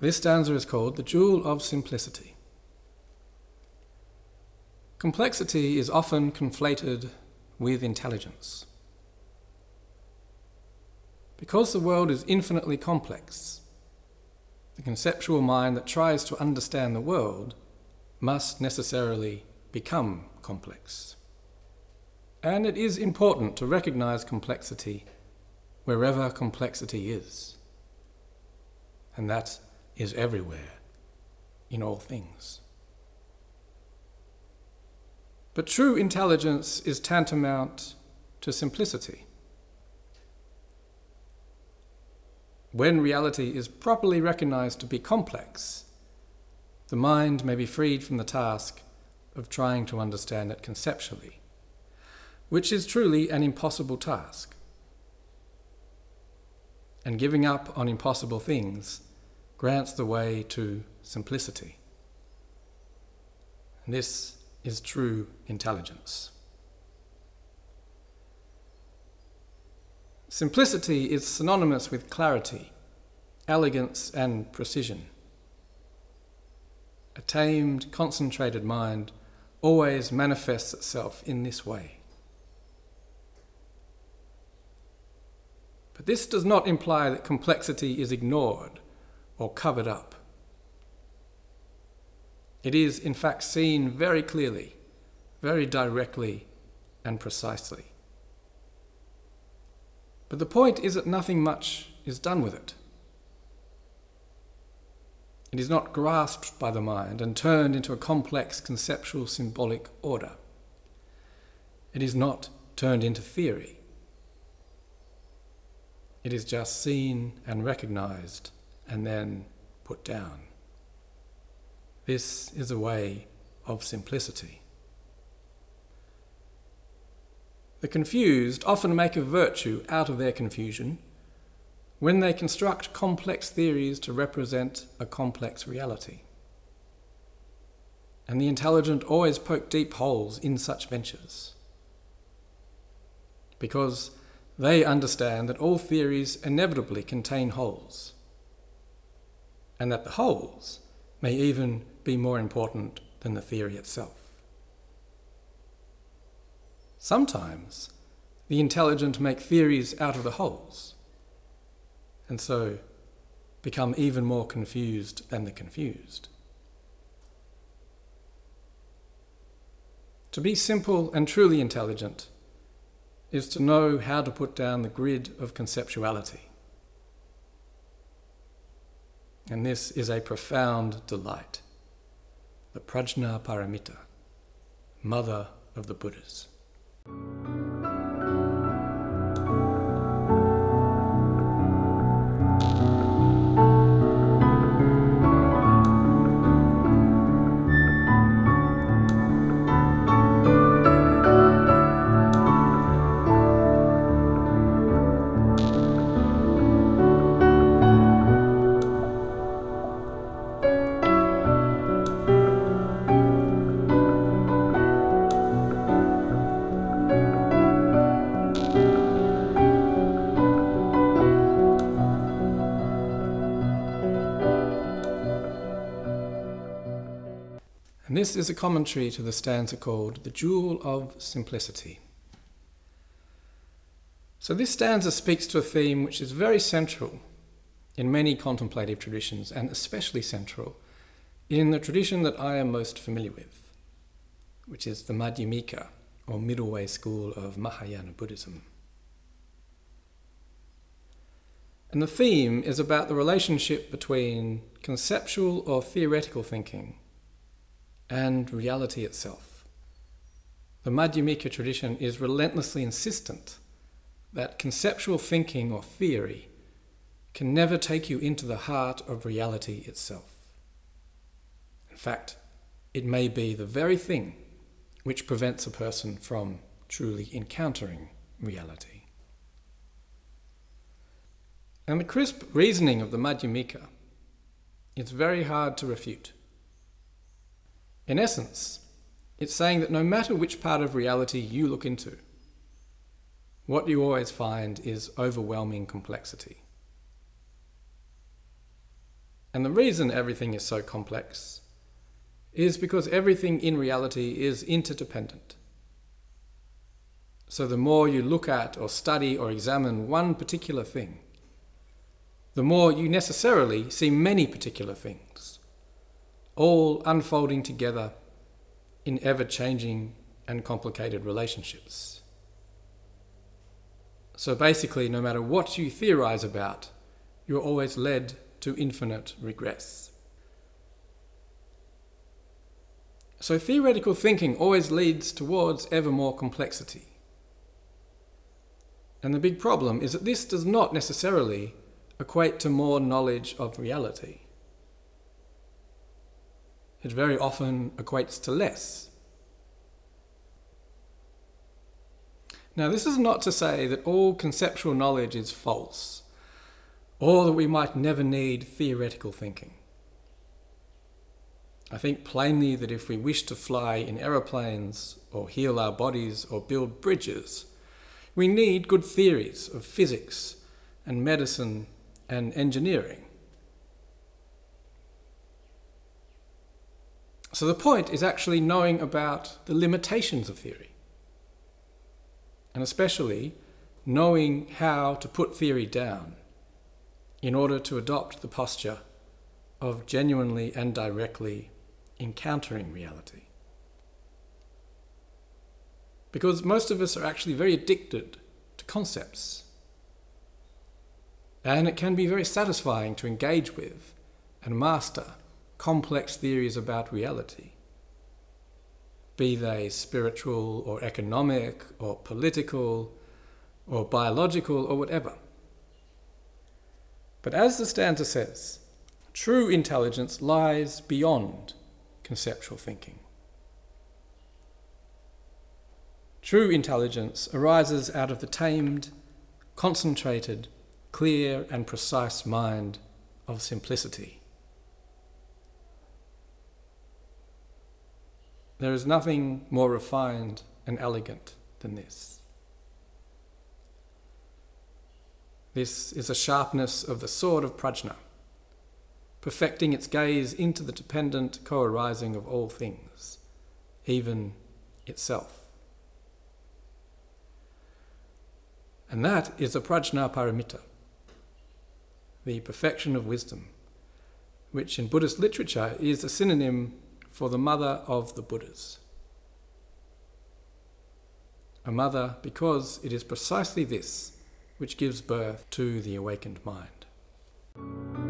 this stanza is called The Jewel of Simplicity. Complexity is often conflated with intelligence. Because the world is infinitely complex, the conceptual mind that tries to understand the world must necessarily become complex. And it is important to recognize complexity wherever complexity is. And that is everywhere, in all things. But true intelligence is tantamount to simplicity. When reality is properly recognized to be complex, the mind may be freed from the task of trying to understand it conceptually, which is truly an impossible task. And giving up on impossible things grants the way to simplicity. And this is true intelligence. Simplicity is synonymous with clarity, elegance, and precision. A tamed, concentrated mind always manifests itself in this way. But this does not imply that complexity is ignored or covered up. It is, in fact, seen very clearly, very directly, and precisely. But the point is that nothing much is done with it. It is not grasped by the mind and turned into a complex conceptual symbolic order. It is not turned into theory. It is just seen and recognized and then put down. This is a way of simplicity. The confused often make a virtue out of their confusion when they construct complex theories to represent a complex reality. And the intelligent always poke deep holes in such ventures. Because they understand that all theories inevitably contain holes, and that the holes may even be more important than the theory itself. Sometimes the intelligent make theories out of the holes, and so become even more confused than the confused. To be simple and truly intelligent is to know how to put down the grid of conceptuality. And this is a profound delight the Prajna Paramita, mother of the Buddhas. And this is a commentary to the stanza called The Jewel of Simplicity. So, this stanza speaks to a theme which is very central in many contemplative traditions, and especially central in the tradition that I am most familiar with, which is the Madhyamika, or middle way school of Mahayana Buddhism. And the theme is about the relationship between conceptual or theoretical thinking and reality itself. The Madhyamika tradition is relentlessly insistent that conceptual thinking or theory can never take you into the heart of reality itself. In fact, it may be the very thing which prevents a person from truly encountering reality. And the crisp reasoning of the Madhyamika is very hard to refute. In essence, it's saying that no matter which part of reality you look into, what you always find is overwhelming complexity. And the reason everything is so complex is because everything in reality is interdependent. So the more you look at or study or examine one particular thing, the more you necessarily see many particular things, all unfolding together in ever changing and complicated relationships. So basically, no matter what you theorize about, you're always led to infinite regress. So theoretical thinking always leads towards ever more complexity. And the big problem is that this does not necessarily equate to more knowledge of reality. It very often equates to less. Now, this is not to say that all conceptual knowledge is false, or that we might never need theoretical thinking. I think plainly that if we wish to fly in aeroplanes, or heal our bodies, or build bridges, we need good theories of physics and medicine and engineering. So the point is actually knowing about the limitations of theory, and especially knowing how to put theory down in order to adopt the posture of genuinely and directly encountering reality. Because most of us are actually very addicted to concepts. And it can be very satisfying to engage with and master complex theories about reality, be they spiritual or economic or political or biological or whatever. But as the stanza says, true intelligence lies beyond conceptual thinking. True intelligence arises out of the tamed, concentrated, clear, and precise mind of simplicity. There is nothing more refined and elegant than this. This is a sharpness of the sword of Prajna, perfecting its gaze into the dependent co arising of all things, even itself. And that is a prajna paramita, the perfection of wisdom, which in Buddhist literature is a synonym for the mother of the Buddhas. A mother because it is precisely this which gives birth to the awakened mind.